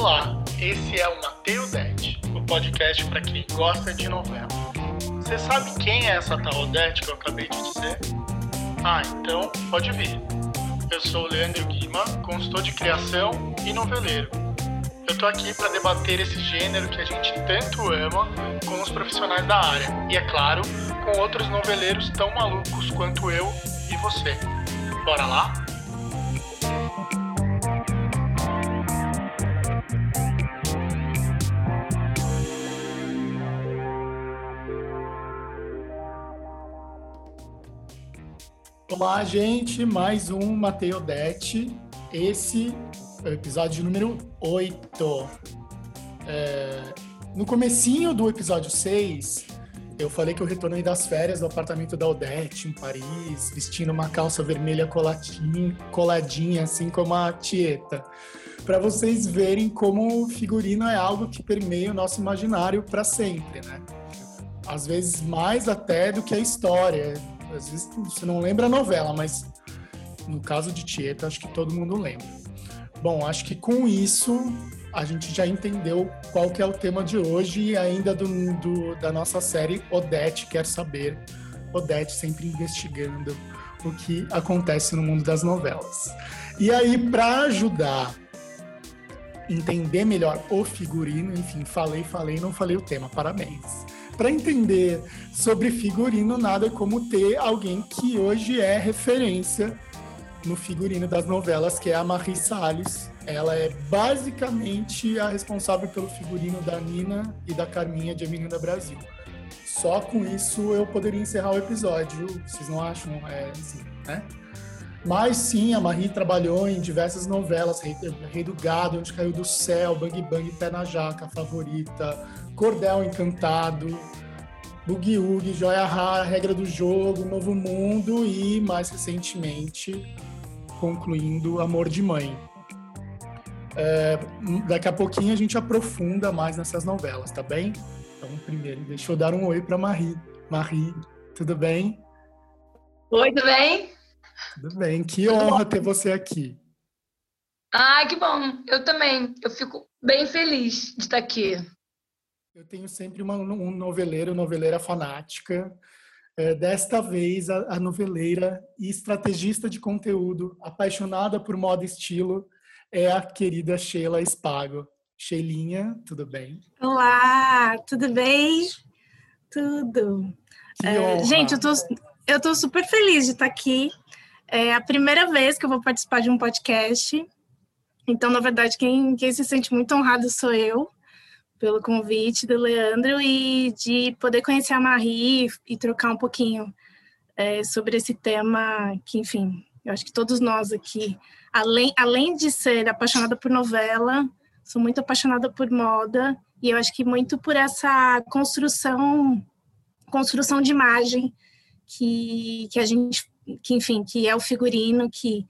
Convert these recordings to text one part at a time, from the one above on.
Olá, esse é o Mateu Det, o podcast para quem gosta de novela. Você sabe quem é essa tal Odete que eu acabei de dizer? Ah, então pode vir. Eu sou o Leandro Guima, consultor de criação e noveleiro. Eu tô aqui para debater esse gênero que a gente tanto ama com os profissionais da área e, é claro, com outros noveleiros tão malucos quanto eu e você. Bora lá? Olá, gente, mais um Matei Odete. Esse é o episódio número 8. É... No comecinho do episódio 6, eu falei que eu retornei das férias do apartamento da Odete, em Paris, vestindo uma calça vermelha coladinha, coladinha assim como a Tieta. Para vocês verem como o figurino é algo que permeia o nosso imaginário para sempre, né? Às vezes mais até do que a história às vezes você não lembra a novela, mas no caso de Tieta, acho que todo mundo lembra. Bom, acho que com isso a gente já entendeu qual que é o tema de hoje e ainda do, do, da nossa série Odete Quer Saber. Odete sempre investigando o que acontece no mundo das novelas. E aí, para ajudar entender melhor o figurino, enfim, falei, falei, não falei o tema, parabéns para entender sobre figurino, nada como ter alguém que hoje é referência no figurino das novelas, que é a Marie Salles. Ela é basicamente a responsável pelo figurino da Nina e da Carminha de Avenida Brasil. Só com isso eu poderia encerrar o episódio, vocês não acham? É assim, né? Mas sim, a Marie trabalhou em diversas novelas, Rei, Rei do Gado, Onde Caiu do Céu, Bang Bang, Pé na Jaca, Favorita, Cordel Encantado, Boogie Woogie, Joia Rara, Regra do Jogo, Novo Mundo e, mais recentemente, concluindo Amor de Mãe. É, daqui a pouquinho a gente aprofunda mais nessas novelas, tá bem? Então, primeiro, deixa eu dar um oi para Marie. Marie, tudo bem? Oi, tudo bem? Tudo bem, que tudo honra bom. ter você aqui. Ai, que bom. Eu também. Eu fico bem feliz de estar aqui. Eu tenho sempre uma, um noveleiro, noveleira fanática. É, desta vez, a, a, noveleira e estrategista de conteúdo, apaixonada por moda e estilo, é a querida Sheila Espago. Sheilinha, tudo bem? Olá, tudo bem? Tudo. É, gente, eu tô, eu tô super feliz de estar aqui. É a primeira vez que eu vou participar de um podcast. Então, na verdade, quem, quem se sente muito honrado sou eu pelo convite do Leandro e de poder conhecer a Marie e trocar um pouquinho é, sobre esse tema que, enfim, eu acho que todos nós aqui, além, além de ser apaixonada por novela, sou muito apaixonada por moda e eu acho que muito por essa construção construção de imagem que, que a gente, que enfim, que é o figurino, que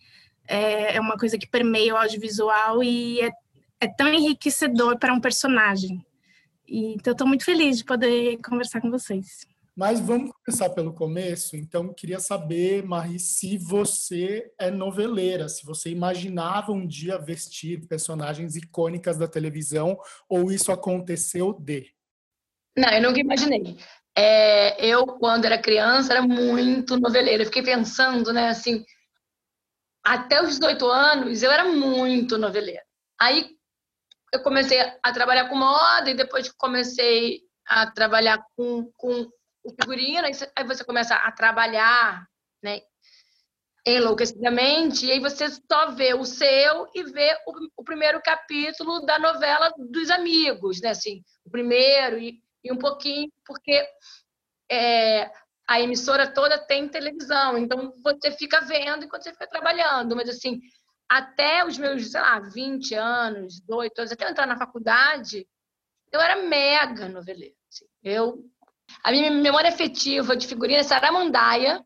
é, é uma coisa que permeia o audiovisual e é é tão enriquecedor para um personagem. E, então, estou muito feliz de poder conversar com vocês. Mas vamos começar pelo começo. Então, queria saber, Marie, se você é noveleira, se você imaginava um dia vestir personagens icônicas da televisão ou isso aconteceu de? Não, eu nunca imaginei. É, eu, quando era criança, era muito noveleira. Eu fiquei pensando, né, assim, até os 18 anos, eu era muito noveleira. Aí, eu comecei a trabalhar com moda e depois comecei a trabalhar com, com o figurino, aí você começa a trabalhar, né, enlouquecidamente, e aí você só vê o seu e vê o, o primeiro capítulo da novela dos amigos, né, assim, o primeiro e, e um pouquinho, porque é, a emissora toda tem televisão, então você fica vendo enquanto você fica trabalhando, mas assim, até os meus, sei lá, 20 anos, 18 anos, até eu entrar na faculdade, eu era mega noveleira. Assim. Eu, a minha memória afetiva de figurina é Saramandaia,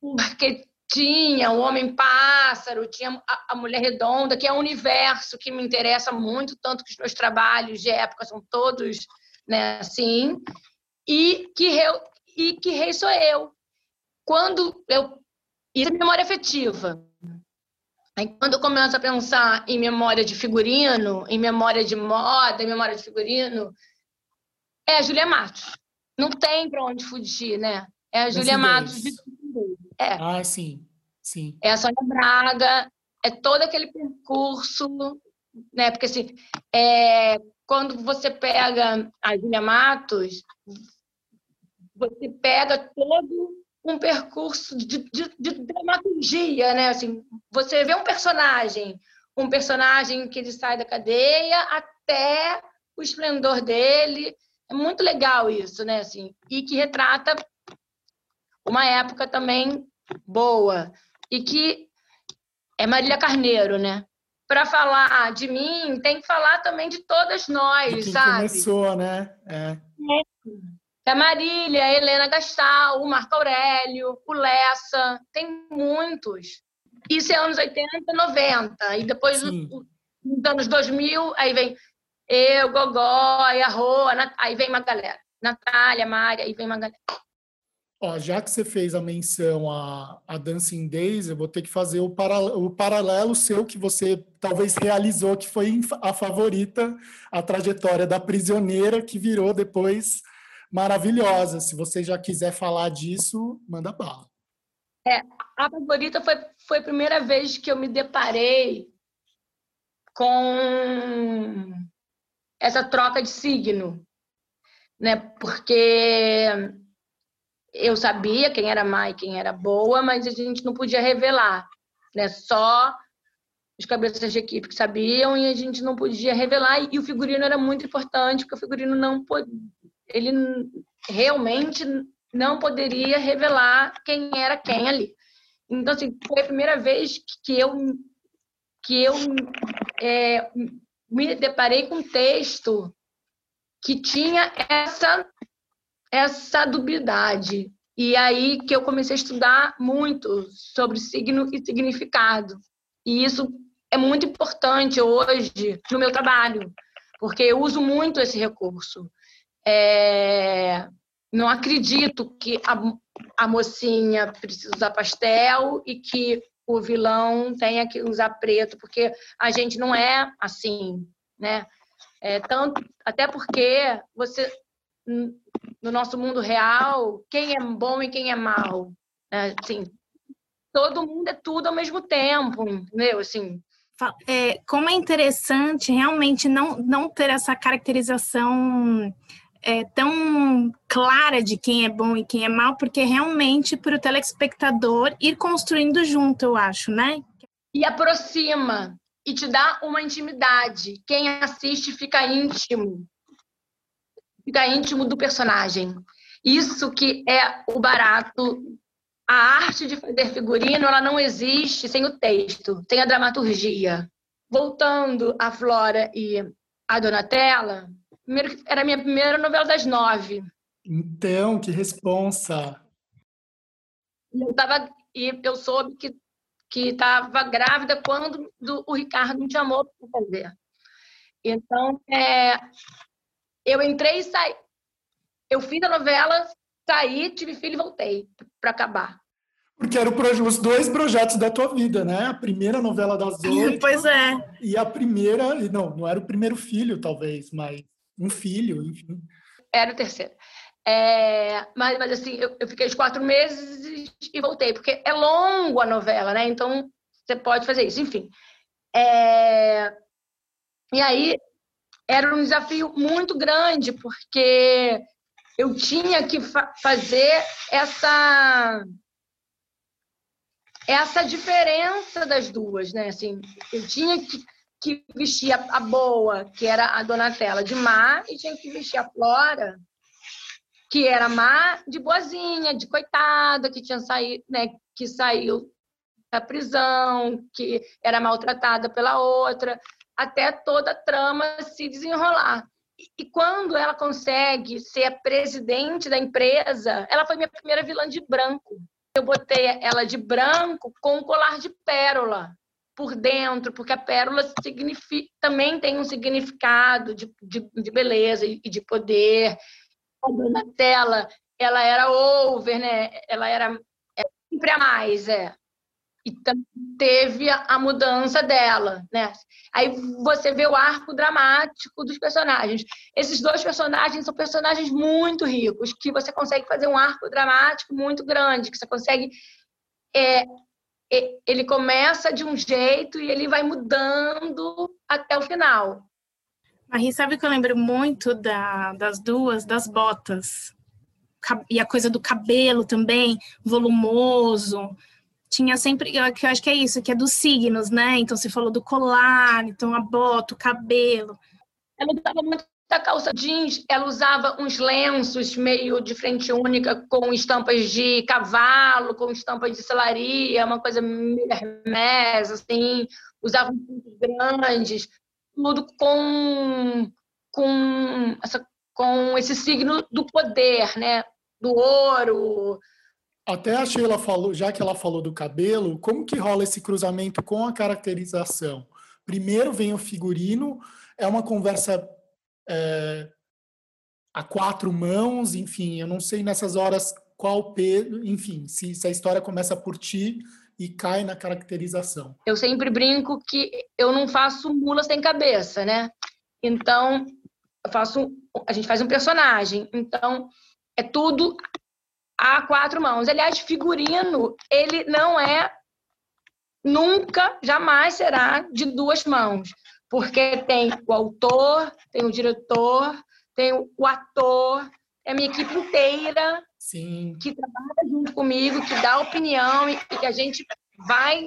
porque tinha o Homem-Pássaro, tinha a, a, Mulher Redonda, que é um universo que me interessa muito, tanto que os meus trabalhos de época são todos né, assim, e que, eu, e que rei sou eu. Quando eu... Isso é memória afetiva. Aí, quando eu começo a pensar em memória de figurino, em memória de moda, em memória de figurino, é a Julia Matos. Não tem para onde fugir, né? É a Julia Matos de é. Ah, sim, sim. É a Sônia Braga, é todo aquele percurso, né? Porque assim, é, quando você pega a Julia Matos, você pega todo um percurso de, de, de, dramaturgia, né? Assim, você vê um personagem, um personagem que ele sai da cadeia até o esplendor dele. É muito legal isso, né? Assim, e que retrata uma época também boa e que é Marília Carneiro, né? Para falar de mim, tem que falar também de todas nós, de quem sabe? Começou, né? É. é. A Marília, a Helena Gastal, o Marco Aurélio, o Lessa, tem muitos. Isso é anos 80, 90. E depois, nos anos 2000, aí vem eu, Gogó, a Rô, aí vem uma galera. Natália, Mária, aí vem uma galera. Ó, já que você fez a menção a, a Dancing Days, eu vou ter que fazer o, para, o paralelo seu que você talvez realizou, que foi a favorita, a trajetória da prisioneira, que virou depois maravilhosa. Se você já quiser falar disso, manda bala. É, a favorita foi, foi a primeira vez que eu me deparei com essa troca de signo, né? Porque eu sabia quem era má e quem era boa, mas a gente não podia revelar, né? Só os cabeças de equipe que sabiam e a gente não podia revelar. E o figurino era muito importante, porque o figurino não ele realmente não poderia revelar quem era quem ali. Então, assim, foi a primeira vez que eu que eu é, me deparei com um texto que tinha essa essa dubiedade. E aí que eu comecei a estudar muito sobre signo e significado. E isso é muito importante hoje no meu trabalho, porque eu uso muito esse recurso. É... Não acredito que a, a mocinha precisa usar pastel e que o vilão tenha que usar preto, porque a gente não é assim, né? É, tanto, até porque você no nosso mundo real, quem é bom e quem é mal. Né? Assim, todo mundo é tudo ao mesmo tempo, entendeu? Assim, é, como é interessante realmente não, não ter essa caracterização é, tão clara de quem é bom e quem é mal, porque realmente para o telespectador ir construindo junto, eu acho, né? E aproxima e te dá uma intimidade. Quem assiste fica íntimo fica íntimo do personagem. Isso que é o barato. A arte de fazer figurino, ela não existe sem o texto, sem a dramaturgia. Voltando a Flora e a Donatella, era a minha primeira novela das nove. Então, que responsa! Eu tava, e eu soube que que estava grávida quando do, o Ricardo me chamou para fazer. Então, é, eu entrei e saí. Eu fiz a novela, saí, tive filho e voltei para acabar. Porque eram os dois projetos da tua vida, né? A primeira novela das oito. Pois é. E a primeira, não, não era o primeiro filho, talvez, mas um filho, enfim. Era o terceiro. É, mas, mas assim, eu, eu fiquei os quatro meses e voltei, porque é longo a novela, né? Então você pode fazer isso, enfim. É, e aí era um desafio muito grande, porque eu tinha que fa fazer essa essa diferença das duas, né? Assim, eu tinha que, que vestir a, a, boa, que era a Donatella de má, e tinha que vestir a Flora, que era má, de boazinha, de coitada, que tinha saído, né? Que saiu da prisão, que era maltratada pela outra até toda a trama se desenrolar. E quando ela consegue ser a presidente da empresa, ela foi minha primeira vilã de branco. Eu botei ela de branco com um colar de pérola por dentro, porque a pérola também tem um significado de, de, de beleza e de poder. A Donatella, ela era over, né? Ela era é, sempre a mais, é. E teve a mudança dela, né? Aí você vê o arco dramático dos personagens. Esses dois personagens são personagens muito ricos, que você consegue fazer um arco dramático muito grande, que você consegue é, ele começa de um jeito e ele vai mudando até o final. Marie, sabe que eu lembro muito da, das duas, das botas. E a coisa do cabelo também, volumoso tinha sempre, eu, acho que é isso, que é dos signos, né? Então você falou do colar, então a bota, o cabelo. Ela usava muita calça jeans, ela usava uns lenços meio de frente única com estampas de cavalo, com estampas de selaria, uma coisa meio hermès, assim, usava pontos grandes, tudo com com essa com esse signo do poder, né? Do ouro, até a Sheila falou, já que ela falou do cabelo, como que rola esse cruzamento com a caracterização? Primeiro vem o figurino, é uma conversa é, a quatro mãos, enfim, eu não sei nessas horas qual peso, enfim, se, se a história começa por ti e cai na caracterização. Eu sempre brinco que eu não faço mula sem cabeça, né? Então, eu faço, a gente faz um personagem, então é tudo a quatro mãos. Aliás, figurino, ele não é, nunca, jamais será de duas mãos, porque tem o autor, tem o diretor, tem o ator, é a minha equipe inteira Sim. que trabalha junto comigo, que dá opinião e, que a gente vai,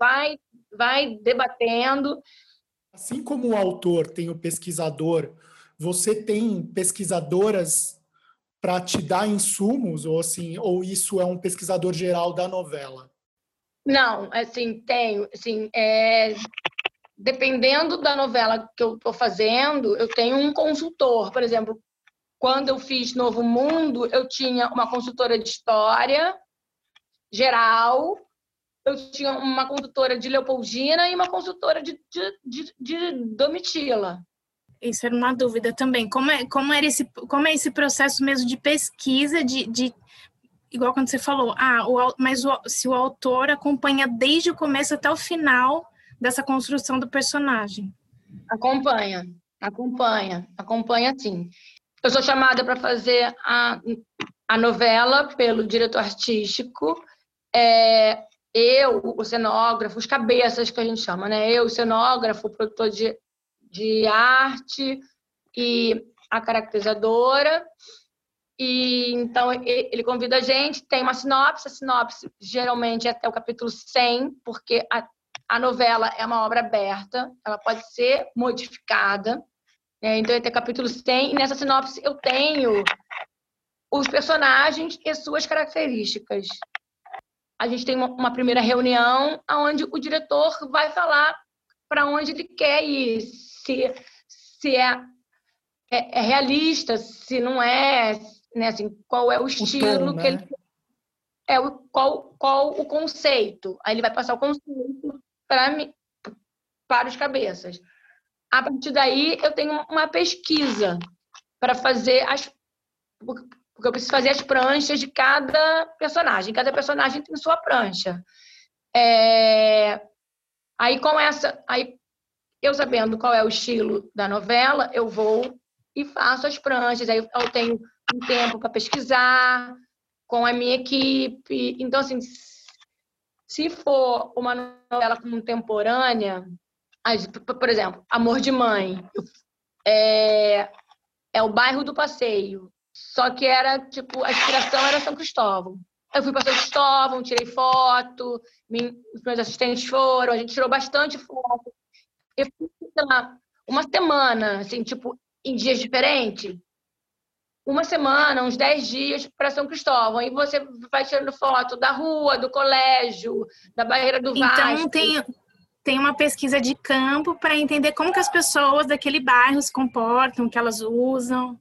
vai, vai debatendo. Assim como o autor tem o pesquisador, você tem pesquisadoras para te dar insumos ou assim, ou isso é um pesquisador geral da novela? Não, assim, tenho, assim, é, dependendo da novela que eu estou fazendo, eu tenho um consultor, por exemplo, quando eu fiz Novo Mundo, eu tinha uma consultora de história geral, eu tinha uma consultora de Leopoldina e uma consultora de, de, de, de Domitila. Isso era uma dúvida também. Como é, como era esse, como é esse processo mesmo de pesquisa, de, de igual quando você falou, ah, o, mas o, se o autor acompanha desde o começo até o final dessa construção do personagem? Acompanha, acompanha, acompanha sim. Eu sou chamada para fazer a, a novela pelo diretor artístico. É, eu, o cenógrafo, os cabeças que a gente chama, né? Eu, o cenógrafo, o produtor de de arte e a caracterizadora. E então ele convida a gente, tem uma sinopse, a sinopse geralmente é até o capítulo 100, porque a, a novela é uma obra aberta, ela pode ser modificada. Né? Então, até capítulo 100, e nessa sinopse eu tenho os personagens e suas características. A gente tem uma, uma primeira reunião onde o diretor vai falar para onde ele quer ir, se, se é, é, é, realista, se não é, né, assim, qual é o estilo o tom, que né? ele é o qual, qual o conceito. Aí ele vai passar o conceito para para os cabeças. A partir daí eu tenho uma pesquisa para fazer as porque eu preciso fazer as pranchas de cada personagem. Cada personagem tem sua prancha. É... Aí com essa, aí eu sabendo qual é o estilo da novela, eu vou e faço as pranchas. Aí eu tenho um tempo para pesquisar com a minha equipe. Então, assim, se for uma novela contemporânea, por exemplo, Amor de Mãe, é, é o bairro do passeio. Só que era, tipo, a inspiração era São Cristóvão. Eu fui para São Cristóvão, tirei foto, os meus assistentes foram, a gente tirou bastante foto eu fui, sei lá, uma semana, assim, tipo, em dias diferentes. Uma semana, uns 10 dias para São Cristóvão. Aí você vai tirando foto da rua, do colégio, da barreira do então, Vasco. Então, tem, tem uma pesquisa de campo para entender como que as pessoas daquele bairro se comportam, o que elas usam.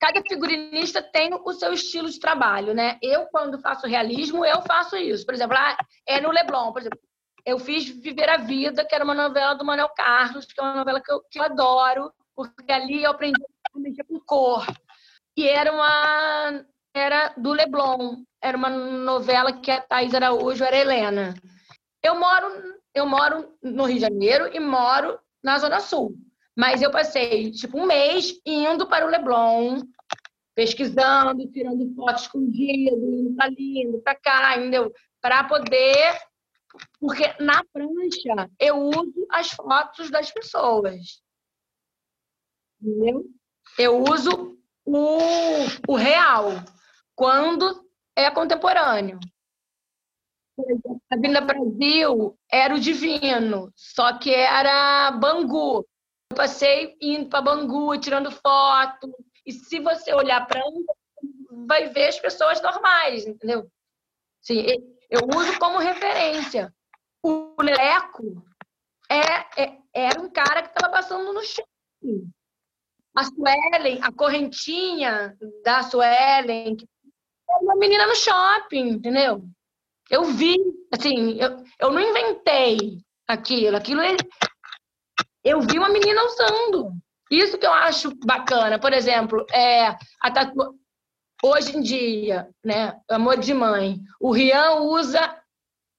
Cada figurinista tem o seu estilo de trabalho, né? Eu, quando faço realismo, eu faço isso. Por exemplo, lá é no Leblon, por exemplo eu fiz Viver a Vida, que era uma novela do Manuel Carlos, que é uma novela que eu, que eu adoro, porque ali eu aprendi a mexer com cor. E era uma era do Leblon, era uma novela que a Thais Araújo era Helena. Eu moro, eu moro no Rio de Janeiro e moro na Zona Sul. Mas eu passei, tipo, um mês indo para o Leblon, pesquisando, tirando fotos escondidas, indo para ali, indo para cá? Para poder. Porque na prancha eu uso as fotos das pessoas. Entendeu? Eu uso o, o real, quando é contemporâneo. A Avenida Brasil era o divino, só que era Bangu. Eu passei indo para Bangu, tirando foto. E se você olhar para vai ver as pessoas normais, entendeu? Sim, eu uso como referência. O Leco é, é, era um cara que estava passando no chão. A Suelen, a correntinha da Suelen, uma menina no shopping, entendeu? Eu vi, assim, eu, eu não inventei aquilo, aquilo é, eu vi uma menina usando. Isso que eu acho bacana. Por exemplo, é a tatu... hoje em dia, né, amor de mãe, o Rian usa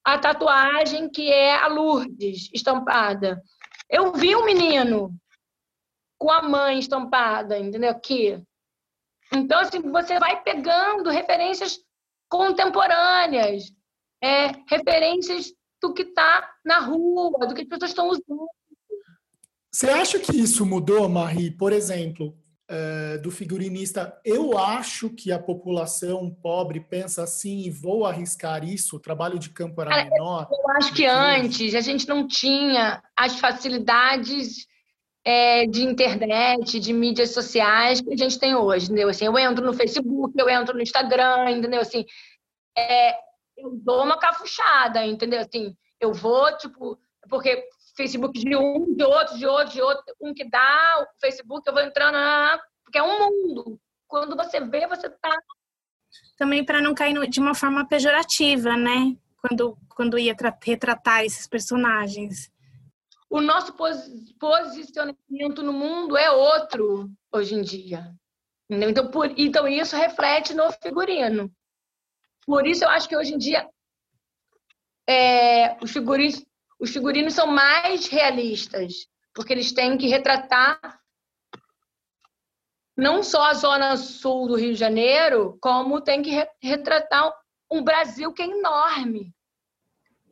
a tatuagem que é a Lourdes estampada. Eu vi um menino com a mãe estampada, entendeu? Aqui. Então, assim, você vai pegando referências contemporâneas, é, referências do que está na rua, do que as pessoas estão usando. Você acha que isso mudou, Marie? Por exemplo, é, do figurinista, eu acho que a população pobre pensa assim e vou arriscar isso, o trabalho de campo era menor. Eu acho que antes a gente não tinha as facilidades é, de internet, de mídias sociais que a gente tem hoje, entendeu? Assim, eu entro no Facebook, eu entro no Instagram, entendeu? Assim, é, eu dou uma cafuchada, entendeu? Assim, eu vou, tipo, porque Facebook de um, de outro, de outro, de outro, um que dá, o Facebook eu vou entrando, porque é um mundo. Quando você vê, você tá. Também para não cair de uma forma pejorativa, né? Quando, quando ia retratar esses personagens o nosso posicionamento no mundo é outro hoje em dia. Então, por, então, isso reflete no figurino. Por isso, eu acho que hoje em dia é, os, figurinos, os figurinos são mais realistas, porque eles têm que retratar não só a zona sul do Rio de Janeiro, como tem que retratar um Brasil que é enorme.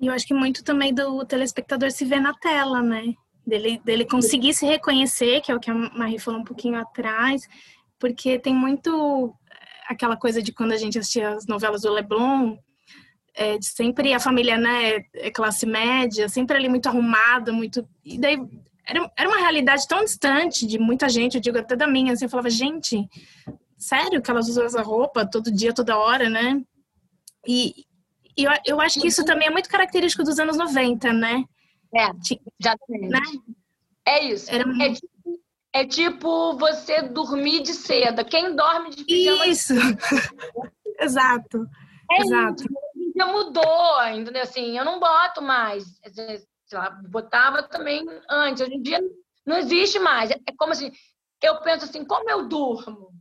E eu acho que muito também do telespectador se vê na tela, né? Dele, dele conseguir se reconhecer, que é o que a Marie falou um pouquinho atrás, porque tem muito aquela coisa de quando a gente assistia as novelas do Leblon, é, de sempre a família, né, é classe média, sempre ali muito arrumada, muito. E daí era, era uma realidade tão distante de muita gente, eu digo até da minha, assim, eu falava, gente, sério que elas usam essa roupa todo dia, toda hora, né? E, e eu, eu acho que isso também é muito característico dos anos 90, né? É, exatamente. Né? É isso. Era... É, tipo, é tipo você dormir de seda. Quem dorme de pijama... Isso! Exato. É Exato. Isso. Já mudou, entendeu? Assim, eu não boto mais. Sei lá, botava também antes. Hoje em dia não existe mais. É como assim, eu penso assim, como eu durmo?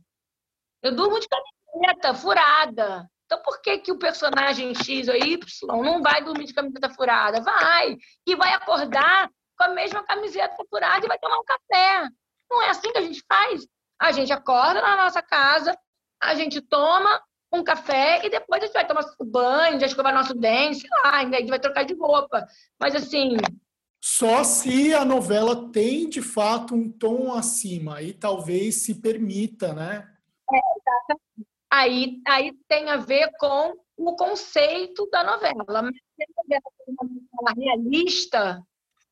Eu durmo de camiseta furada. Então, por que, que o personagem X ou Y não vai dormir de camiseta furada? Vai! E vai acordar com a mesma camiseta furada e vai tomar um café. Não é assim que a gente faz. A gente acorda na nossa casa, a gente toma um café e depois a gente vai tomar banho, já escovar nosso dente, sei lá, ainda a gente vai trocar de roupa. Mas assim. Só se a novela tem de fato um tom acima, aí talvez se permita, né? É, exatamente aí, aí tem a ver com o conceito da novela. Mas uma novela realista,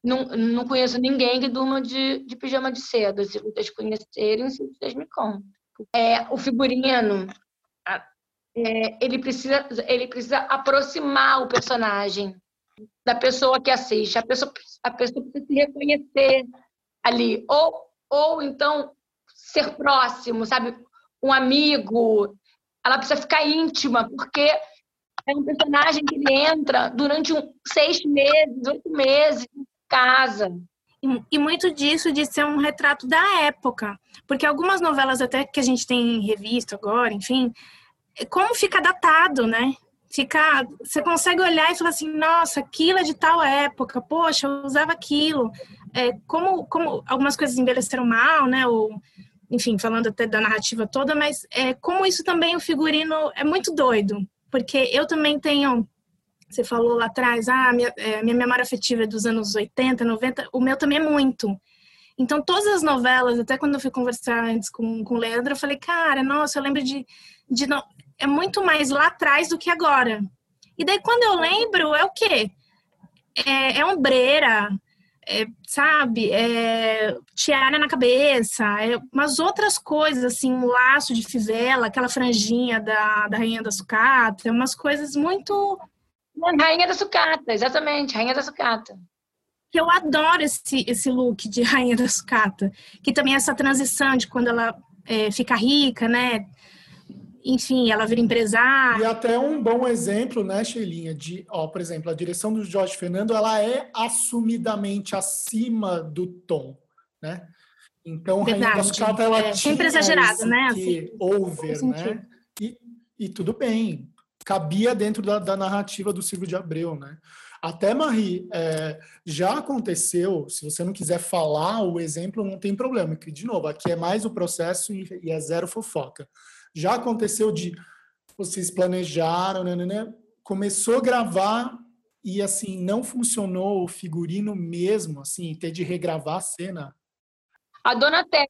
não, não conheço ninguém que durma de, de pijama de seda. Se vocês conhecerem, se vocês me contam. É, o figurino, é, ele, precisa, ele precisa aproximar o personagem da pessoa que assiste. A pessoa, a pessoa precisa se reconhecer ali. Ou, ou então ser próximo, sabe? Um amigo, ela precisa ficar íntima, porque é um personagem que ele entra durante um, seis meses, oito meses em casa. E, muito disso de ser um retrato da época, porque algumas novelas até que a gente tem revisto agora, enfim, como fica datado, né? ficar. Você consegue olhar e falar assim, nossa, aquilo é de tal época, poxa, eu usava aquilo. É, como, como algumas coisas envelheceram mal, né? Ou, enfim, falando até da narrativa toda, mas é, como isso também, o figurino é muito doido, porque eu também tenho. Você falou lá atrás, ah, minha, é, minha memória afetiva é dos anos 80, 90, o meu também é muito. Então, todas as novelas, até quando eu fui conversar antes com, com o Leandro, eu falei, cara, nossa, eu lembro de, de é muito mais lá atrás do que agora. E daí, quando eu lembro, é o quê? É, é ombreira, é, sabe? É, tiara na cabeça, é umas outras coisas, assim, um laço de fivela, aquela franjinha da, da Rainha da Sucata, umas coisas muito... Rainha da Sucata, exatamente, Rainha da Sucata. Eu adoro esse, esse look de Rainha da Sucata, que também é essa transição de quando ela é, fica rica, né? Enfim, ela vira empresária. E até um bom exemplo, né, Sheilinha, de, ó, por exemplo, a direção do Jorge Fernando, ela é assumidamente acima do tom, né? Então, Verdade. Rainha da Sucata, ela é, tinha sempre exagerado, né? Assim, over, né? E, e tudo bem, cabia dentro da, da, narrativa do Silvio de Abreu, né? Até, Marie, é, já aconteceu, se você não quiser falar o exemplo, não tem problema, que, de novo, aqui é mais o processo e, e é zero fofoca. Já aconteceu de vocês planejaram, né, né, né, começou a gravar e assim não funcionou o figurino mesmo, assim, ter de regravar a cena. A Donatella,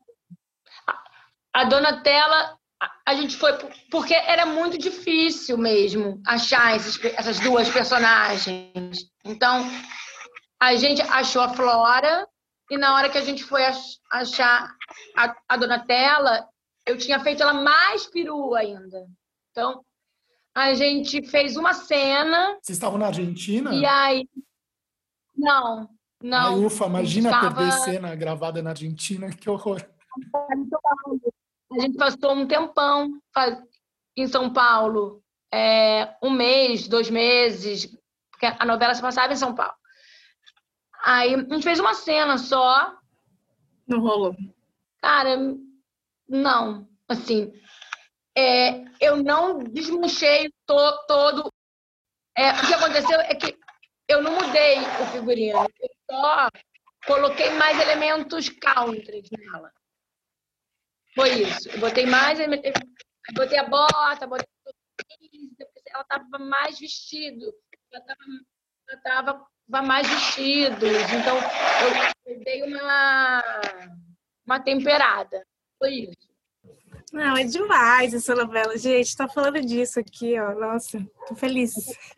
a Donatella, a gente foi porque era muito difícil mesmo achar esses, essas duas personagens. Então a gente achou a Flora e na hora que a gente foi achar a, a Donatella, eu tinha feito ela mais perua ainda. Então, a gente fez uma cena. Vocês estavam na Argentina? E aí. Não, não. Ai, ufa, imagina estava... perder cena gravada na Argentina, que horror. A gente passou um tempão em São Paulo, é, um mês, dois meses, porque a novela se passava em São Paulo. Aí a gente fez uma cena só. Não rolou. Cara, não, assim, é, eu não desmanchei to, todo. É, o que aconteceu é que eu não mudei o figurino, eu só coloquei mais elementos country nela. Foi isso. Eu botei mais, eu botei a bota, botei ela estava mais vestido, ela estava mais vestido, então eu, eu dei uma uma temperada. Foi isso. Não, é demais essa novela, gente. Tá falando disso aqui, ó. Nossa, tô feliz.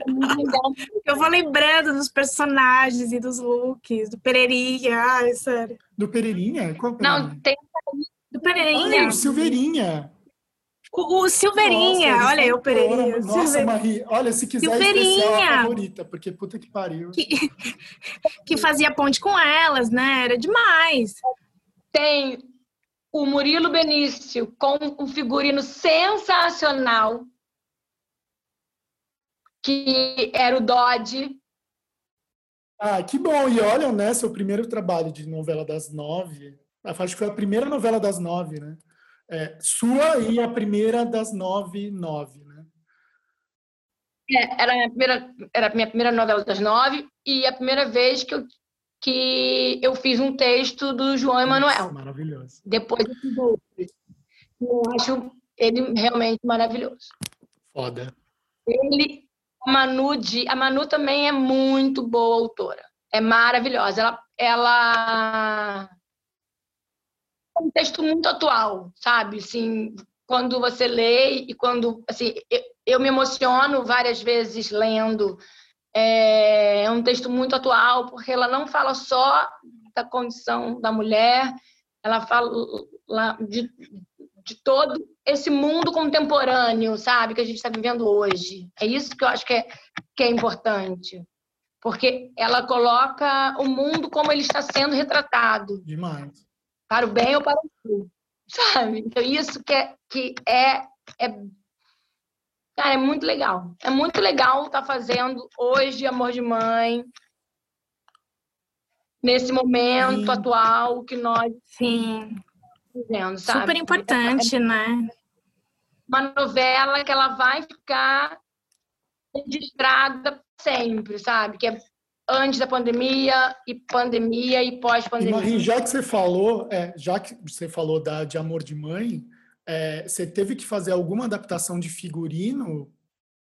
Eu vou lembrando dos personagens e dos looks, do Pereirinha. Ai, sério. Do Pereirinha? Qual Pereirinha? Não, tem do Pereirinha. Ai, o Silveirinha. O, o Silveirinha, Nossa, olha eu, Pereirinha. Nossa, Marie, olha, se quiser Silveirinha. especial favorita, porque puta que pariu. Que, que fazia ponte com elas, né? Era demais. Tem o Murilo Benício com um figurino sensacional, que era o Dodge. Ah, que bom! E olha, né, seu primeiro trabalho de novela das nove, acho que foi a primeira novela das nove, né? É, sua e a primeira das nove, nove, né? É, era, a minha primeira, era a minha primeira novela das nove e a primeira vez que eu que eu fiz um texto do João Emanuel. Maravilhoso. Depois eu fiz outro. Eu acho ele realmente maravilhoso. Foda. Ele, a Manu, de, a Manu também é muito boa autora. É maravilhosa. Ela, ela é um texto muito atual, sabe? Assim, quando você lê e quando, assim, eu, eu me emociono várias vezes lendo é, um texto muito atual, porque ela não fala só da condição da mulher, ela fala de, de todo esse mundo contemporâneo, sabe, que a gente está vivendo hoje. É isso que eu acho que é, que é importante. Porque ela coloca o mundo como ele está sendo retratado. Demais. Para o bem ou para o mal, sabe? Então, isso que é, que é, é Cara, é muito legal. É muito legal estar tá fazendo hoje Amor de Mãe, nesse momento Sim. atual que nós Sim. vivendo, sabe? Super importante, é, né? Uma novela que ela vai ficar de estrada sempre, sabe? Que é antes da pandemia e pandemia e pós-pandemia. Já que você falou, é, já que você falou da de Amor de Mãe, é, você teve que fazer alguma adaptação de figurino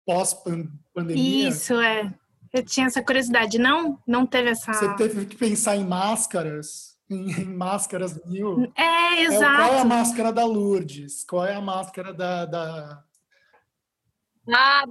pós-pandemia? Isso, é. Eu tinha essa curiosidade. Não, não teve essa. Você teve que pensar em máscaras, em, em máscaras mil. É, exato. É, qual é a máscara da Lourdes? Qual é a máscara da, da ah,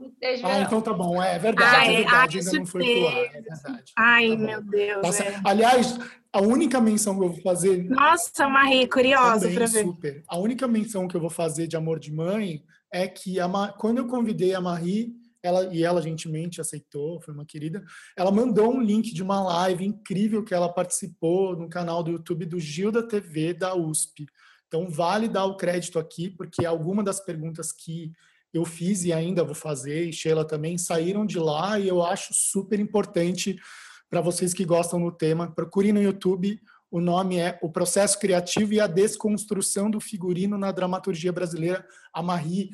ah, então tá bom. É verdade, ai, é verdade. Ai, ainda não foi pro ar. É verdade. Ai, tá meu Deus. É. Aliás, a única menção que eu vou fazer. Nossa, Marie, curiosa para ver. Super. A única menção que eu vou fazer de amor de mãe é que a, quando eu convidei a Marie, ela, e ela gentilmente aceitou, foi uma querida, ela mandou um link de uma live incrível que ela participou no canal do YouTube do Gilda TV da USP. Então, vale dar o crédito aqui, porque alguma das perguntas que eu fiz e ainda vou fazer, e Sheila também, saíram de lá e eu acho super importante para vocês que gostam do tema. Procurem no YouTube, o nome é O Processo Criativo e a Desconstrução do Figurino na Dramaturgia Brasileira. A Marie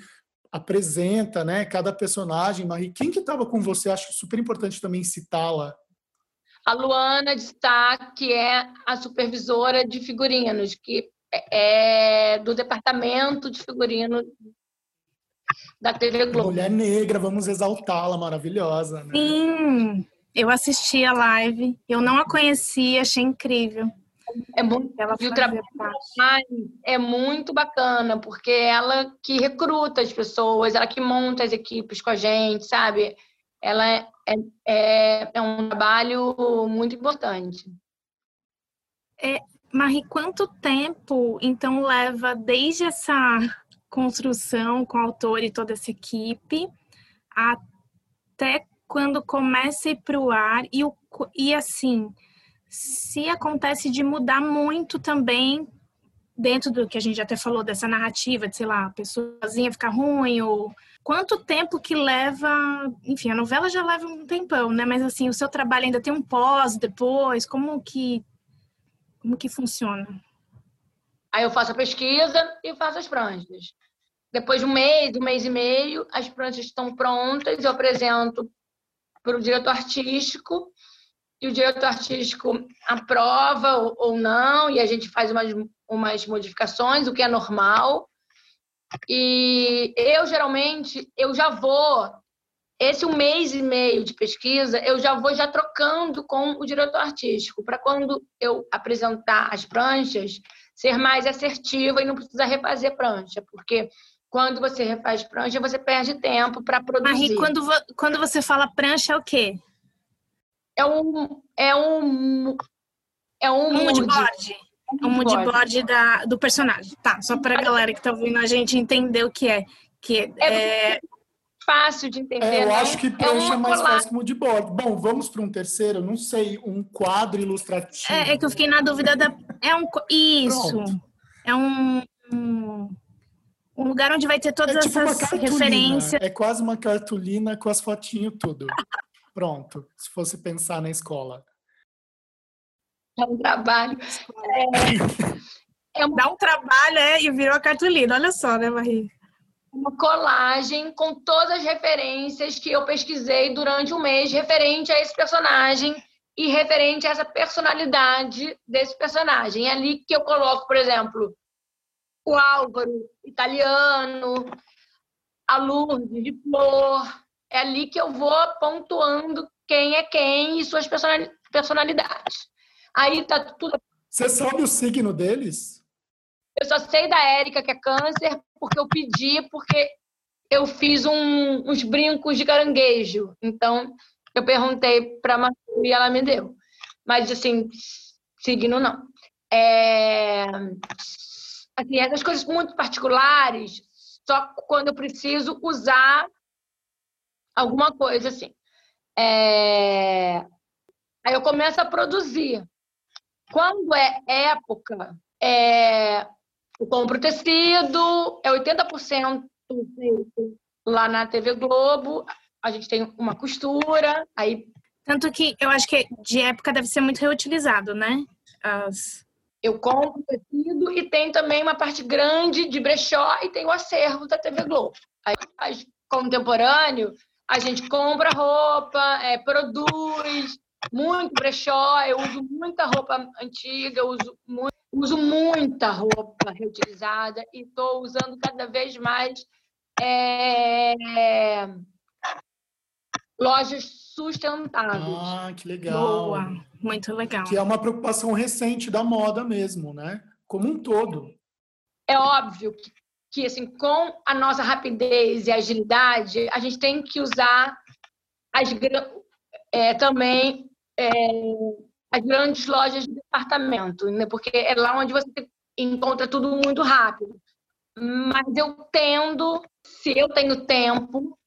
apresenta né, cada personagem. Marie, quem que estava com você? Acho super importante também citá-la. A Luana de Sá, que é a supervisora de figurinos, que é do departamento de figurino da TV Globo. Mulher negra, vamos exaltá-la, maravilhosa. Né? Sim, eu assisti a live, eu não a conhecia, achei incrível. É muito, ela e o trabalho é muito bacana, porque ela que recruta as pessoas, ela que monta as equipes com a gente, sabe? Ela é, é, é um trabalho muito importante. É, Marie, quanto tempo então leva desde essa construção com o autor e toda essa equipe, até quando começa a ir para o ar e, o, e assim, se acontece de mudar muito também dentro do que a gente até falou dessa narrativa de, sei lá, a pessoa ficar ruim ou quanto tempo que leva, enfim, a novela já leva um tempão, né? Mas assim, o seu trabalho ainda tem um pós depois, como que como que funciona? Aí eu faço a pesquisa e faço as pranchas. Depois de um mês, um mês e meio, as pranchas estão prontas, eu apresento para o diretor artístico, e o diretor artístico aprova ou, não, e a gente faz umas, umas modificações, o que é normal. E eu, geralmente, eu já vou, esse um mês e meio de pesquisa, eu já vou já trocando com o diretor artístico, para quando eu apresentar as pranchas, ser mais assertiva e não precisar refazer prancha, porque quando você refaz prancha, você perde tempo para produzir. Marie, quando, quando você fala prancha, é o quê? É um. É um. É um, um mood board. Um mood board da, do personagem. Tá, só para a galera que está ouvindo a gente entender o que é. Que é, é... fácil de entender. É, eu né? acho que prancha é, é mais fácil que mood board. Bom, vamos para um terceiro, não sei, um quadro ilustrativo. É, é, que eu fiquei na dúvida da. É um. Isso. Pronto. É um, um um lugar onde vai ter todas é tipo essas referências. É quase uma cartolina com as fotinhas tudo. Pronto, se fosse pensar na escola. É um trabalho. É, é uma... Dá um trabalho, é, e virou a cartolina. Olha só, né, Marie? Uma colagem com todas as referências que eu pesquisei durante um mês referente a esse personagem e referente a essa personalidade desse personagem. É ali que eu coloco, por exemplo, o Álvaro, italiano, a Lourdes de Flor. É ali que eu vou pontuando quem é quem e suas personalidades. Aí tá tudo. Você sabe o signo deles? Eu só sei da Érica, que é câncer, porque eu pedi, porque eu fiz um, uns brincos de caranguejo. Então, eu perguntei para a e ela me deu. Mas, assim, signo não. É assim, essas coisas muito particulares, só quando eu preciso usar alguma coisa assim. É... Aí eu começo a produzir. Quando é época, é... eu compro tecido, é 80% lá na TV Globo, a gente tem uma costura, aí... Tanto que eu acho que de época deve ser muito reutilizado, né? As, eu compro tecido e tem também uma parte grande de brechó e tem o acervo da TV Globo. Aí, contemporâneo, a gente compra roupa, é, produz muito brechó, eu uso muita roupa antiga, uso, muito, uso muita roupa reutilizada e estou usando cada vez mais é, lojas sustentáveis. Ah, que legal. Boa, muito legal. Que é uma preocupação recente da moda mesmo, né? Como um todo. É óbvio que, que assim, com a nossa rapidez e agilidade, a gente tem que usar as, é, também é, as grandes lojas de departamento, né? porque é lá onde você encontra tudo muito rápido. Mas eu tendo, se eu tenho tempo,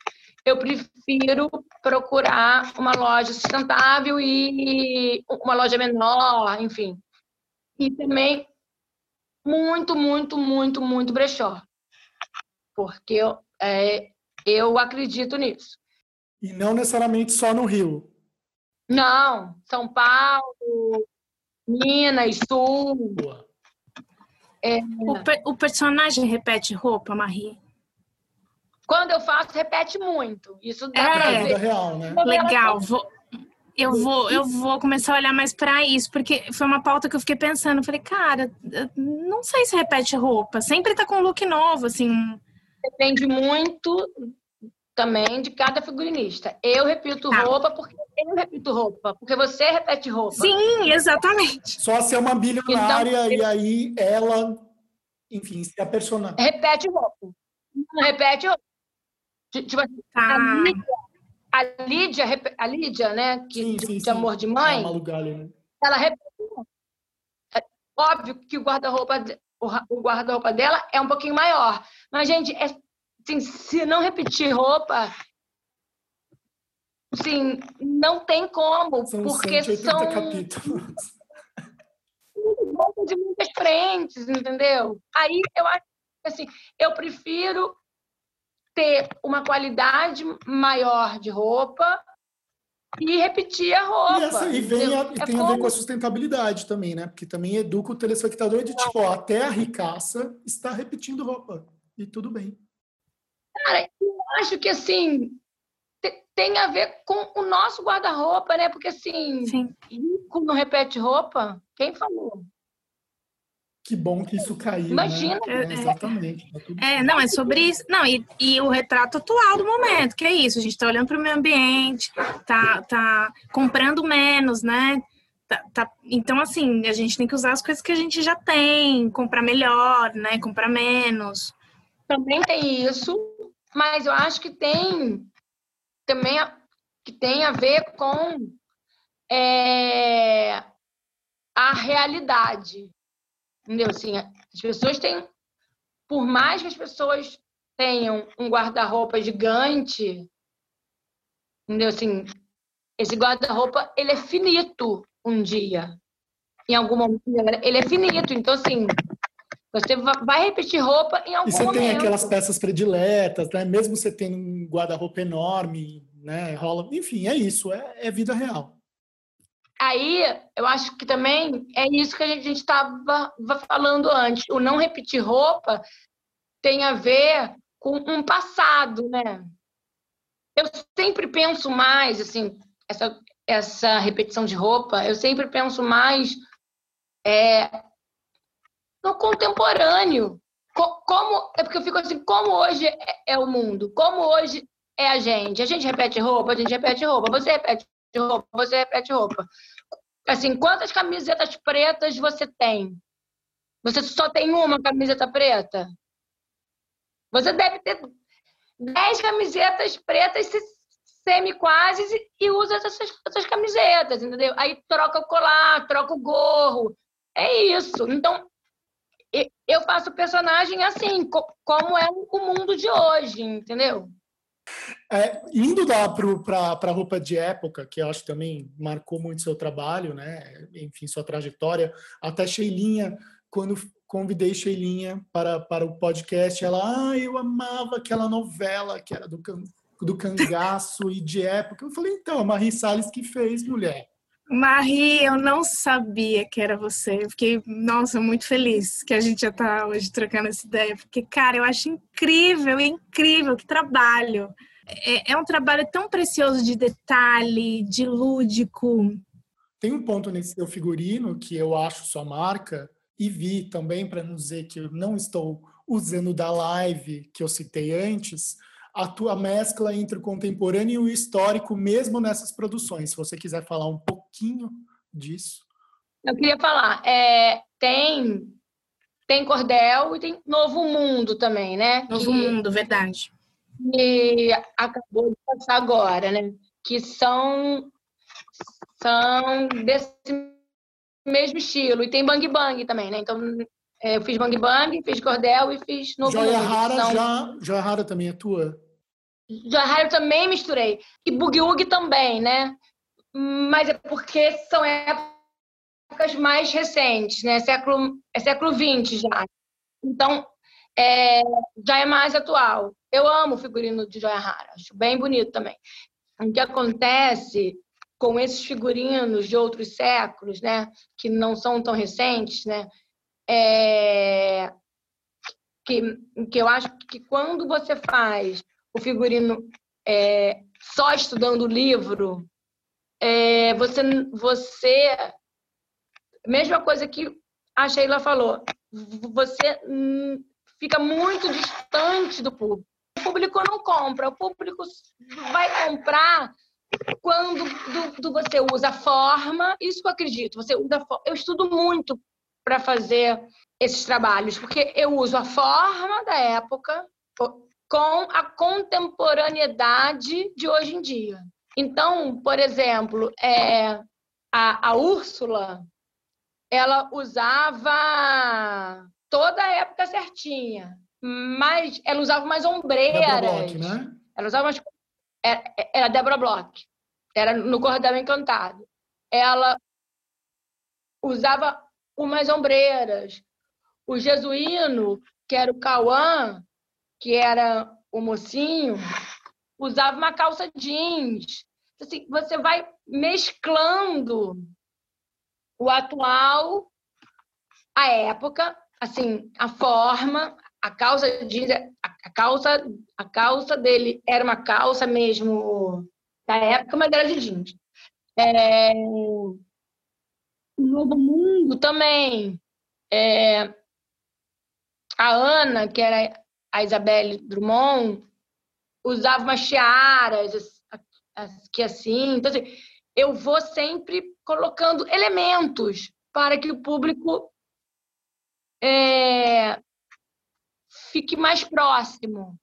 eu prefiro procurar uma loja sustentável e uma loja menor, enfim. E também muito, muito, muito, muito brechó. Porque eu, é, eu acredito nisso. E não necessariamente só no Rio. Não, São Paulo, Minas, Sul. É... O, per o personagem repete roupa, Marie? Quando eu faço, repete muito. Isso dá é, pra ver. Vida real, né? Legal. Vou, eu vou, eu vou começar a olhar mais para isso, porque foi uma pauta que eu fiquei pensando. Falei, cara, não sei se repete roupa. Sempre tá com um look novo, assim. Depende muito também de cada figurinista. Eu repito tá. roupa porque eu repito roupa, porque você repete roupa. Sim, exatamente. Só ser uma bilionária então, e aí ela, enfim, se a personagem. Repete roupa. Repete roupa. Tipo assim, tá. a, Lídia, a, Lídia, a Lídia, né, que, sim, sim, de, Amor de Mãe, né? ela repetiu. É óbvio que o guarda-roupa o guarda-roupa dela é um pouquinho maior. Mas, gente, é, assim, se não repetir roupa, assim, não tem como, são porque são capítulos. de muitas frentes, entendeu? Aí eu acho assim, eu prefiro ter uma qualidade maior de roupa e repetir a roupa. E, essa, e, vem a, e é tem como... a ver com a sustentabilidade também, né? Porque também educa o telespectador de tipo, ó, até a ricaça está repetindo roupa. E tudo bem. Cara, eu acho que assim tem a ver com o nosso guarda-roupa, né? Porque assim, Sim. rico não repete roupa, quem falou? Que bom que isso caiu. Né? Imagina. Né? É, exatamente. Tá é, não, é sobre isso. Não, e, e o retrato atual do momento, que é isso. A gente está olhando para o meio ambiente, tá, tá comprando menos, né? Tá, tá, então, assim, a gente tem que usar as coisas que a gente já tem, comprar melhor, né? Comprar menos. Também tem isso, mas eu acho que tem também a, que tem a ver com é, a realidade Entendeu? Assim, as pessoas têm. Por mais que as pessoas tenham um guarda-roupa gigante, entendeu? Assim, esse guarda-roupa, ele é finito um dia. Em algum momento, ele é finito. Então, assim, você vai repetir roupa em algum momento. E você momento. tem aquelas peças prediletas, né? Mesmo você tendo um guarda-roupa enorme, né? Rola... Enfim, é isso. É, é vida real. Aí, eu acho que também é isso que a gente estava falando antes. O não repetir roupa tem a ver com um passado, né? Eu sempre penso mais, assim, essa, essa repetição de roupa, eu sempre penso mais é, no contemporâneo. Como, é porque eu fico assim, como hoje é, é o mundo? Como hoje é a gente? A gente repete roupa, a gente repete roupa, você repete roupa, você repete roupa. Assim, quantas camisetas pretas você tem? Você só tem uma camiseta preta? Você deve ter 10 camisetas pretas semi-quase e usa essas, essas camisetas, entendeu? Aí troca o colar, troca o gorro. É isso. Então, eu faço personagem assim, como é o mundo de hoje, entendeu? É, indo para a roupa de época, que eu acho que também marcou muito seu trabalho, né? enfim, sua trajetória, até Sheilinha, quando convidei Sheilinha para, para o podcast, ela, ah, eu amava aquela novela que era do, do cangaço e de época. Eu falei, então, a Marie Salles que fez, mulher. Marie, eu não sabia que era você. Eu fiquei, nossa, muito feliz que a gente já está hoje trocando essa ideia, porque, cara, eu acho incrível, incrível, que trabalho. é, é um trabalho tão precioso de detalhe, de lúdico. Tem um ponto nesse seu figurino que eu acho sua marca, e vi também, para não dizer que eu não estou usando da live que eu citei antes, a tua mescla entre o contemporâneo e o histórico, mesmo nessas produções. Se você quiser falar um pouquinho disso. Eu queria falar, é, tem tem Cordel e tem Novo Mundo também, né? Novo que, Mundo, verdade. E acabou de passar agora, né? Que são são desse mesmo estilo. E tem Bang Bang também, né? Então, é, eu fiz Bang Bang, fiz Cordel e fiz Novo Joia Rara são... já, Joia Rara também é tua? Rara eu também misturei. E Woogie também, né? Mas é porque são épocas mais recentes, né? Século, é século XX já. Então, é, já é mais atual. Eu amo o figurino de Joia Rara, acho bem bonito também. O que acontece com esses figurinos de outros séculos, né, que não são tão recentes, né, é, que, que eu acho que quando você faz o figurino é, só estudando o livro, é, você, você, mesma coisa que a Sheila falou, você fica muito distante do público. O público não compra, o público vai comprar quando do, do você usa forma, isso eu acredito, você usa eu estudo muito para fazer esses trabalhos, porque eu uso a forma da época com a contemporaneidade de hoje em dia. Então, por exemplo, é, a, a Úrsula, ela usava toda a época certinha, mas ela usava umas ombreiras. Block, né? Ela usava umas era, era Débora Bloch, era no Cordel Encantado. Ela usava umas ombreiras. O jesuíno, que era o Cauã, que era o mocinho, usava uma calça jeans. Assim, você vai mesclando o atual, a época, assim, a forma, a calça jeans, a calça, a calça dele era uma calça mesmo da época, mas era de jeans. É... O Novo Mundo também. É... A Ana, que era a Isabelle Drummond, usava umas tiaras que assim. Então, assim, eu vou sempre colocando elementos para que o público é, fique mais próximo.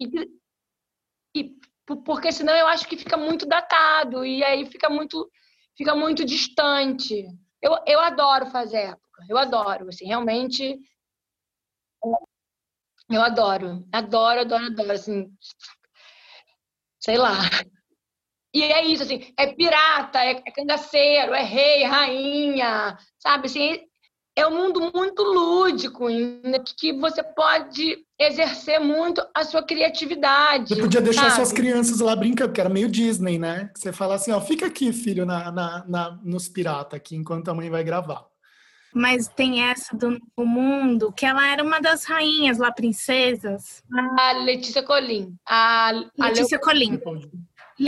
E, e, porque senão eu acho que fica muito datado e aí fica muito, fica muito distante. Eu, eu adoro fazer época, eu adoro, assim, realmente eu adoro, adoro, adoro, adoro, assim, sei lá. E é isso, assim, é pirata, é, é cangaceiro, é rei, rainha, sabe? Assim, é um mundo muito lúdico, que você pode exercer muito a sua criatividade. Você podia deixar sabe? suas crianças lá brincando, porque era meio Disney, né? Você fala assim, ó, fica aqui, filho, na, na, na nos piratas aqui, enquanto a mãe vai gravar. Mas tem essa do Novo Mundo, que ela era uma das rainhas lá, princesas. A Letícia Colim. A, a Letícia Colim.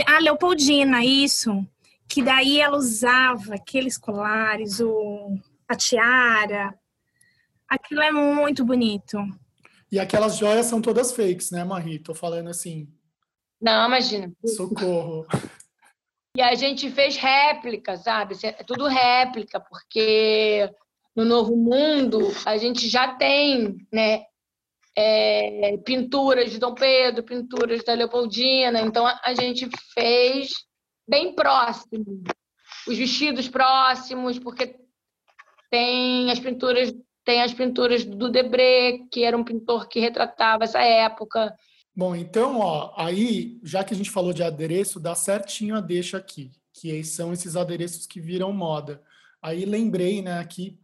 A Leopoldina, isso. Que daí ela usava aqueles colares, o a tiara. Aquilo é muito bonito. E aquelas joias são todas fakes, né, Marie? Tô falando assim. Não, imagina. Socorro. E a gente fez réplica, sabe? É tudo réplica, porque no Novo Mundo a gente já tem, né? É, pinturas de Dom Pedro, pinturas da Leopoldina, então a gente fez bem próximo, os vestidos próximos, porque tem as pinturas, tem as pinturas do Debré, que era um pintor que retratava essa época. Bom, então, ó, aí, já que a gente falou de adereço, dá certinho a deixa aqui, que são esses adereços que viram moda. Aí lembrei, né, aqui,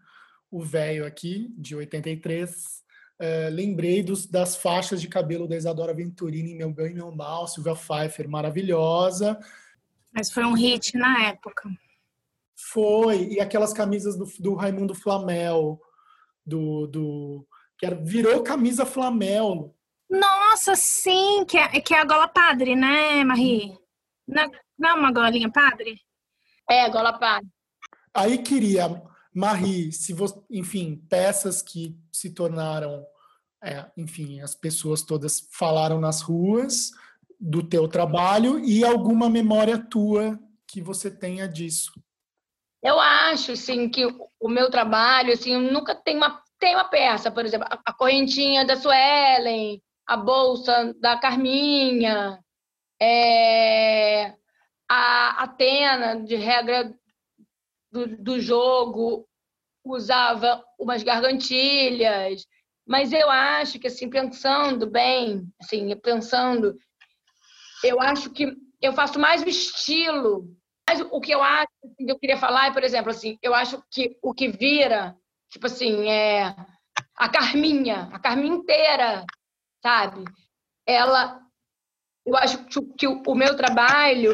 o velho aqui, de 83, uh, lembrei dos, das faixas de cabelo da Isadora Venturini, Meu Bem e Meu Mal, Silvia Pfeiffer, maravilhosa. Mas foi um hit na época. Foi, e aquelas camisas do, do Raimundo Flamel, do, do, que era, virou camisa Flamel Nossa, sim, que é, que é a gola padre, né, Marie? Não, não é uma golinha padre? É, gola padre. Aí queria, Marie, se você, enfim, peças que se tornaram, é, enfim, as pessoas todas falaram nas ruas do teu trabalho e alguma memória tua que você tenha disso. Eu acho, assim, que o meu trabalho, assim, nunca tem uma tem uma peça, por exemplo, a, correntinha da Suelen, a bolsa da Carminha, é, a Atena, de regra do, do jogo, usava umas gargantilhas, mas eu acho que, assim, pensando bem, assim, pensando, eu acho que eu faço mais o estilo. Mas o que eu acho, assim, que eu queria falar é, por exemplo, assim, eu acho que o que vira, tipo assim, é a Carminha, a Carminha inteira, sabe? Ela, eu acho que o meu trabalho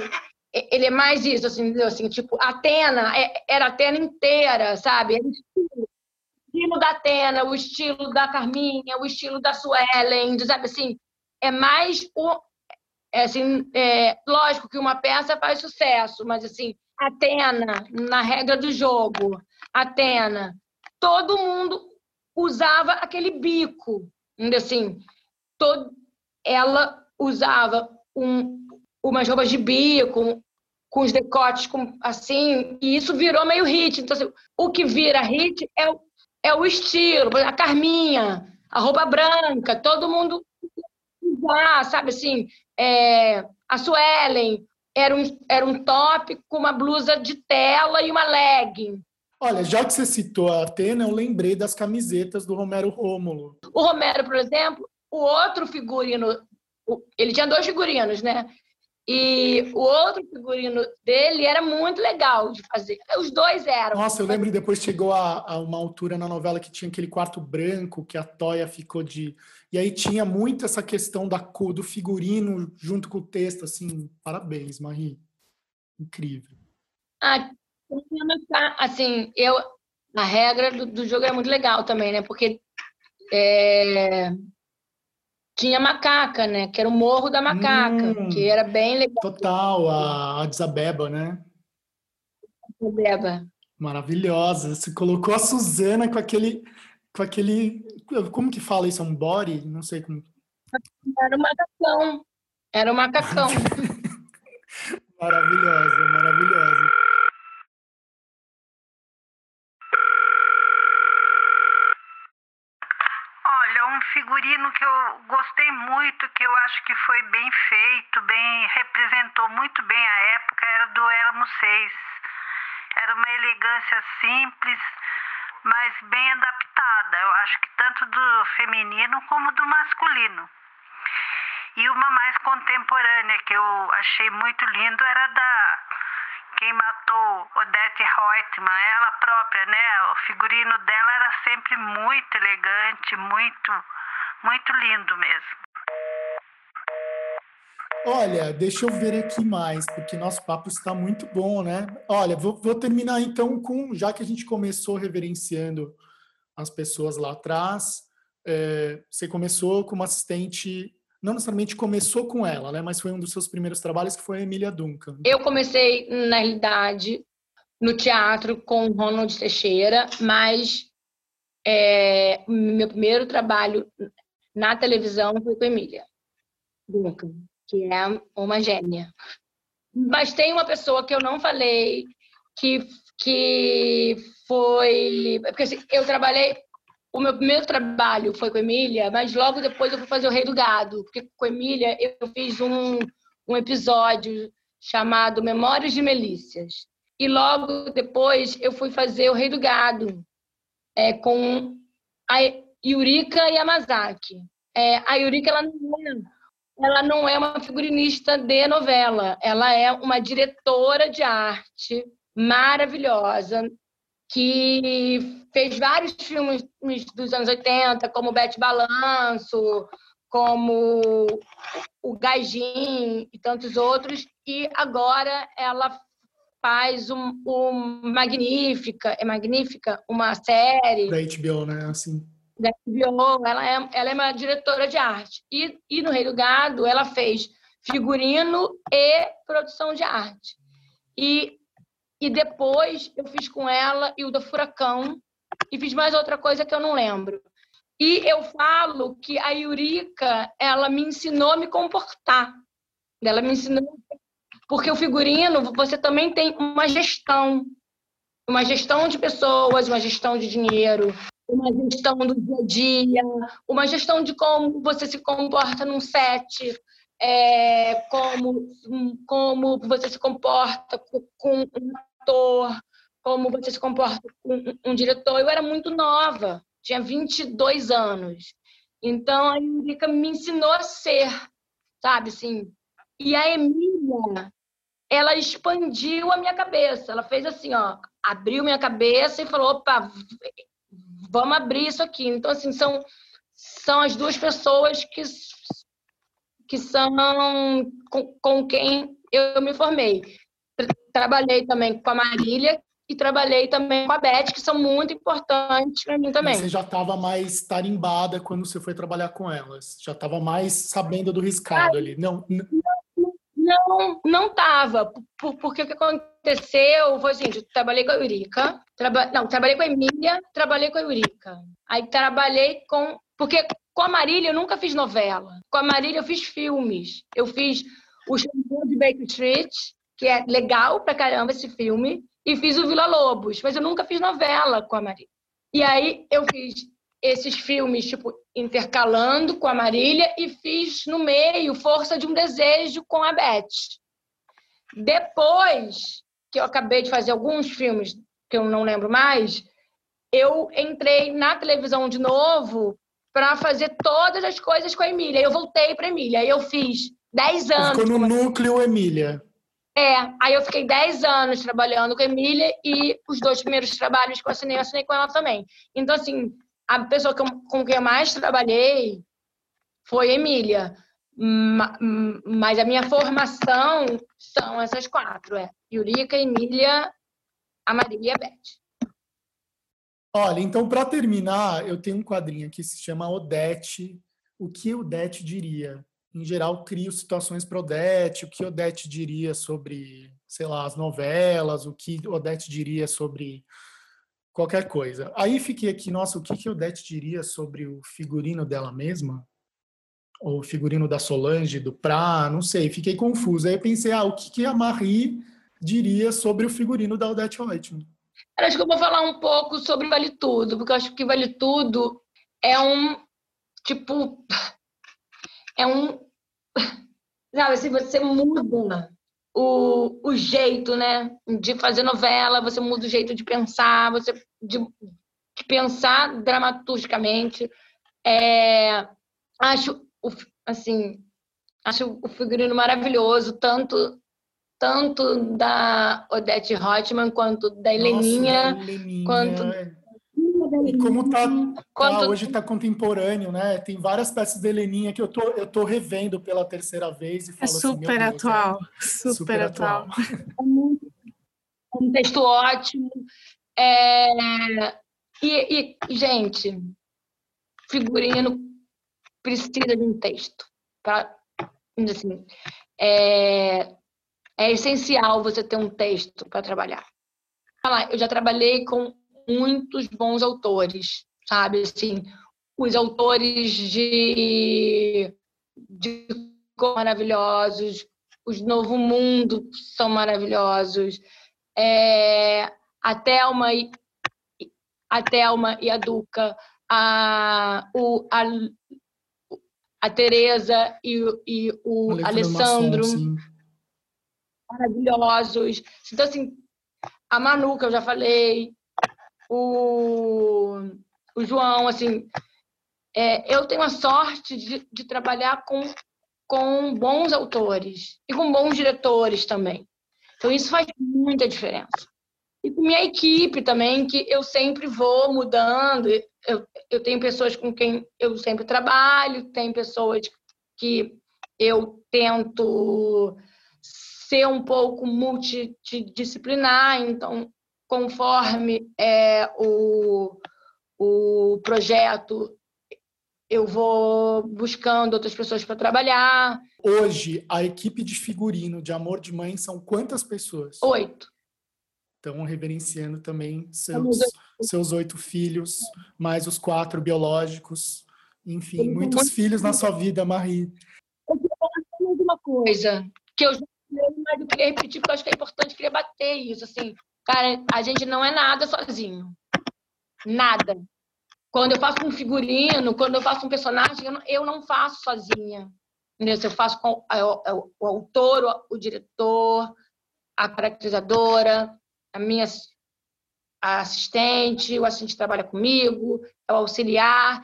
ele é mais isso, assim, assim tipo, Atena é, era Atena inteira, sabe? Era o estilo, o estilo da Atena, o estilo da Carminha, o estilo da Suelen, sabe assim? É mais o. É, assim, é, lógico que uma peça faz sucesso, mas assim, Atena, na regra do jogo, Atena, todo mundo usava aquele bico, assim, todo, ela usava um, umas roupas de bico, com os decotes com, assim, e isso virou meio hit. Então, assim, o que vira hit é, o, é o estilo, a Carminha, a roupa branca, todo mundo usar, sabe assim, é, a Suelen era um, era um top com uma blusa de tela e uma legging. Olha, já que você citou a Atena, eu lembrei das camisetas do Romero Rômulo. O Romero, por exemplo, o outro figurino, ele tinha dois figurinos, né? E o outro figurino dele era muito legal de fazer. Os dois eram. Nossa, eu lembro que depois chegou a, a, uma altura na novela que tinha aquele quarto branco que a Toia ficou de. E aí tinha muito essa questão da cor do figurino junto com o texto, assim. Parabéns, Marie. Incrível. Ah, assim, eu. A regra do, do jogo era muito legal também, né? Porque é, tinha Macaca, né? Que era o Morro da Macaca, hum, que era bem legal. Total, a Addis Abeba, né? Abeba. Maravilhosa. Você colocou a Suzana com aquele, com aquele, como que fala isso? É um body? Não sei como. Era um macacão. Era um macacão. maravilhosa, maravilhosa. Figurino que eu gostei muito, que eu acho que foi bem feito, bem representou muito bem a época, era do Éramos Seis. Era uma elegância simples, mas bem adaptada. Eu acho que tanto do feminino como do masculino. E uma mais contemporânea que eu achei muito lindo era da quem matou Odette Reutemann, ela própria, né? O figurino dela era sempre muito elegante, muito muito lindo mesmo. Olha, deixa eu ver aqui mais, porque nosso papo está muito bom, né? Olha, vou, vou terminar então com, já que a gente começou reverenciando as pessoas lá atrás, é, você começou como assistente, não necessariamente começou com ela, né? Mas foi um dos seus primeiros trabalhos que foi a Emília Duncan. Eu comecei, na realidade, no teatro com Ronald Teixeira, mas é, meu primeiro trabalho na televisão foi com a Emília Duncan, que é uma gênia. Mas tem uma pessoa que eu não falei que, que foi. Porque assim, eu trabalhei. O meu primeiro trabalho foi com a Emília, mas logo depois eu fui fazer o Rei do Gado, porque com a Emília eu fiz um, um episódio chamado Memórias de Melícias. E logo depois eu fui fazer o Rei do Gado é, com a Yurika Yamazaki. É, a Yurika ela não, é, ela não é uma figurinista de novela, ela é uma diretora de arte maravilhosa que fez vários filmes dos anos 80, como Bete Balanço, como o Gajin e tantos outros, e agora ela faz um, um Magnífica, é Magnífica, uma série. Da HBO, né? Assim. Da HBO, ela é, ela é uma diretora de arte. E, e no Rei do Gado, ela fez figurino e produção de arte. E, e depois eu fiz com ela e o da Furacão, e fiz mais outra coisa que eu não lembro. E eu falo que a Eurica, ela me ensinou a me comportar. Ela me ensinou. Porque o figurino, você também tem uma gestão. Uma gestão de pessoas, uma gestão de dinheiro, uma gestão do dia a dia, uma gestão de como você se comporta num set, é, como, como você se comporta com um ator, como você se comporta com um diretor. Eu era muito nova, tinha 22 anos. Então, a Eurica me ensinou a ser, sabe, assim. E a Emília, ela expandiu a minha cabeça. Ela fez assim, ó, abriu minha cabeça e falou, opa, vamos abrir isso aqui. Então, assim, são, são as duas pessoas que, que são com, com quem eu me formei. Trabalhei também com a Marília e trabalhei também com a Beth, que são muito importantes para mim também. Você já estava mais tarimbada quando você foi trabalhar com elas? Já estava mais sabendo do riscado ah, ali? Não, não, não, não estava. Porque o que aconteceu foi assim, trabalhei com a Eurica, traba... não, trabalhei com a Emília, trabalhei com a Eurica. Aí trabalhei com... Porque com a Marília eu nunca fiz novela. Com a Marília eu fiz filmes. Eu fiz o Shampoo de Baker Street, que é legal pra caramba esse filme, e fiz o Vila Lobos, mas eu nunca fiz novela com a Marília. E aí eu fiz esses filmes, tipo, intercalando com a Marília e fiz no meio Força de um Desejo com a Beth. Depois que eu acabei de fazer alguns filmes que eu não lembro mais, eu entrei na televisão de novo para fazer todas as coisas com a Emília. Eu voltei para Emília. Aí eu fiz 10 anos. Ficou no núcleo Emília. É, aí eu fiquei 10 anos trabalhando com a Emília e os dois primeiros trabalhos que eu assinei, eu assinei com ela também. Então, assim, a pessoa com quem eu mais trabalhei foi Emília. Mas a minha formação são essas quatro, é Yurika, Emília, a Maria e a Beth. Olha, então, para terminar, eu tenho um quadrinho que se chama Odete. O que Odete diria? em geral, crio situações para Odete, o que Odete diria sobre, sei lá, as novelas, o que Odete diria sobre qualquer coisa. Aí fiquei aqui, nossa, o que, que Odete diria sobre o figurino dela mesma? Ou o figurino da Solange, do Pra, não sei, fiquei confusa. Aí pensei, ah, o que, que a Marie diria sobre o figurino da Odete Reutemann? Acho que eu vou falar um pouco sobre Vale Tudo, porque eu acho que Vale Tudo é um, tipo, é um Sabe, assim, você muda o, o jeito, né? De fazer novela, você muda o jeito de pensar, você de, de pensar dramaturgicamente. É, acho, assim, acho o figurino maravilhoso, tanto tanto da Odete Reutemann quanto da Heleninha, Nossa, quanto é. E como tá, tá hoje está contemporâneo, né? Tem várias peças da Heleninha que eu tô, eu tô revendo pela terceira vez e falo é super assim, atual, super, super, atual. atual. um texto ótimo. É... E, e, gente, figurino precisa de um texto. Pra, assim, é, é essencial você ter um texto para trabalhar. Eu já trabalhei com muitos bons autores, sabe? Assim, os autores de, de maravilhosos, os Novo Mundo são maravilhosos, é, a Thelma e a Thelma e a Duca, a, o, a, a Tereza e, e o Alessandro, maravilhosos. Então, assim, a Manu, que eu já falei, o, o João, assim, é, eu tenho a sorte de, de trabalhar com, com bons autores e com bons diretores também. Então, isso faz muita diferença. E com minha equipe também, que eu sempre vou mudando. Eu, eu tenho pessoas com quem eu sempre trabalho, tem pessoas que eu tento ser um pouco multidisciplinar, então conforme é, o, o projeto, eu vou buscando outras pessoas para trabalhar. Hoje, a equipe de figurino de Amor de Mãe são quantas pessoas? Oito. Então, reverenciando também seus, seus oito filhos, mais os quatro biológicos. Enfim, muitos filhos na sua vida, Marie. Eu queria falar uma coisa que eu já mas eu queria repetir porque eu acho que é importante, queria bater isso, assim. Cara, a gente não é nada sozinho. Nada. Quando eu faço um figurino, quando eu faço um personagem, eu não, eu não faço sozinha. Eu faço com o, o autor, o, o, diretor, a caracterizadora, a minha a assistente, o assistente trabalha comigo, é o auxiliar,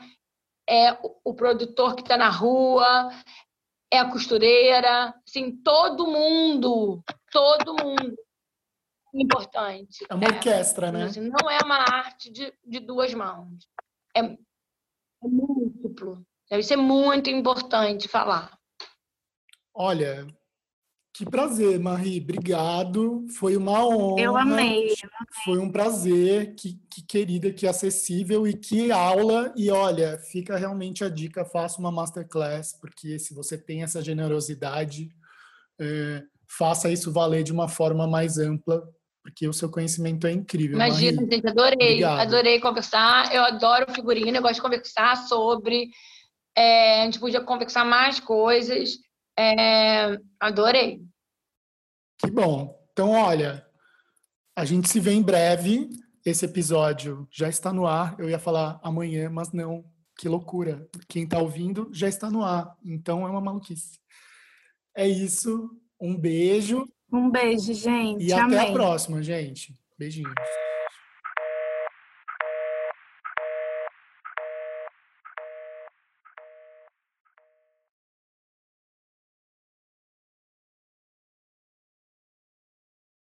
é o, o produtor que está na rua, é a costureira, assim, todo mundo, todo mundo importante. É uma orquestra, né? Assim, não é uma arte de, de duas mãos. É, é múltiplo. Deve ser muito importante falar. Olha, que prazer, Marie. Obrigado. Foi uma honra. Eu amei. Eu amei. Foi um prazer. Que, que, querida, que acessível e que aula. E olha, fica realmente a dica: faça uma masterclass, porque se você tem essa generosidade, é, faça isso valer de uma forma mais ampla, porque o seu conhecimento é incrível. Imagina, Marie. gente, adorei. Obrigado. Adorei conversar. Eu adoro figurino, eu gosto de conversar sobre. É, a gente podia conversar mais coisas. É, adorei. Que bom. Então, olha, a gente se vê em breve. Esse episódio já está no ar. Eu ia falar amanhã, mas não. Que loucura. Quem está ouvindo já está no ar. Então é uma maluquice. É isso. Um beijo. Um beijo, gente. E Amém. até a próxima, gente. Beijinhos.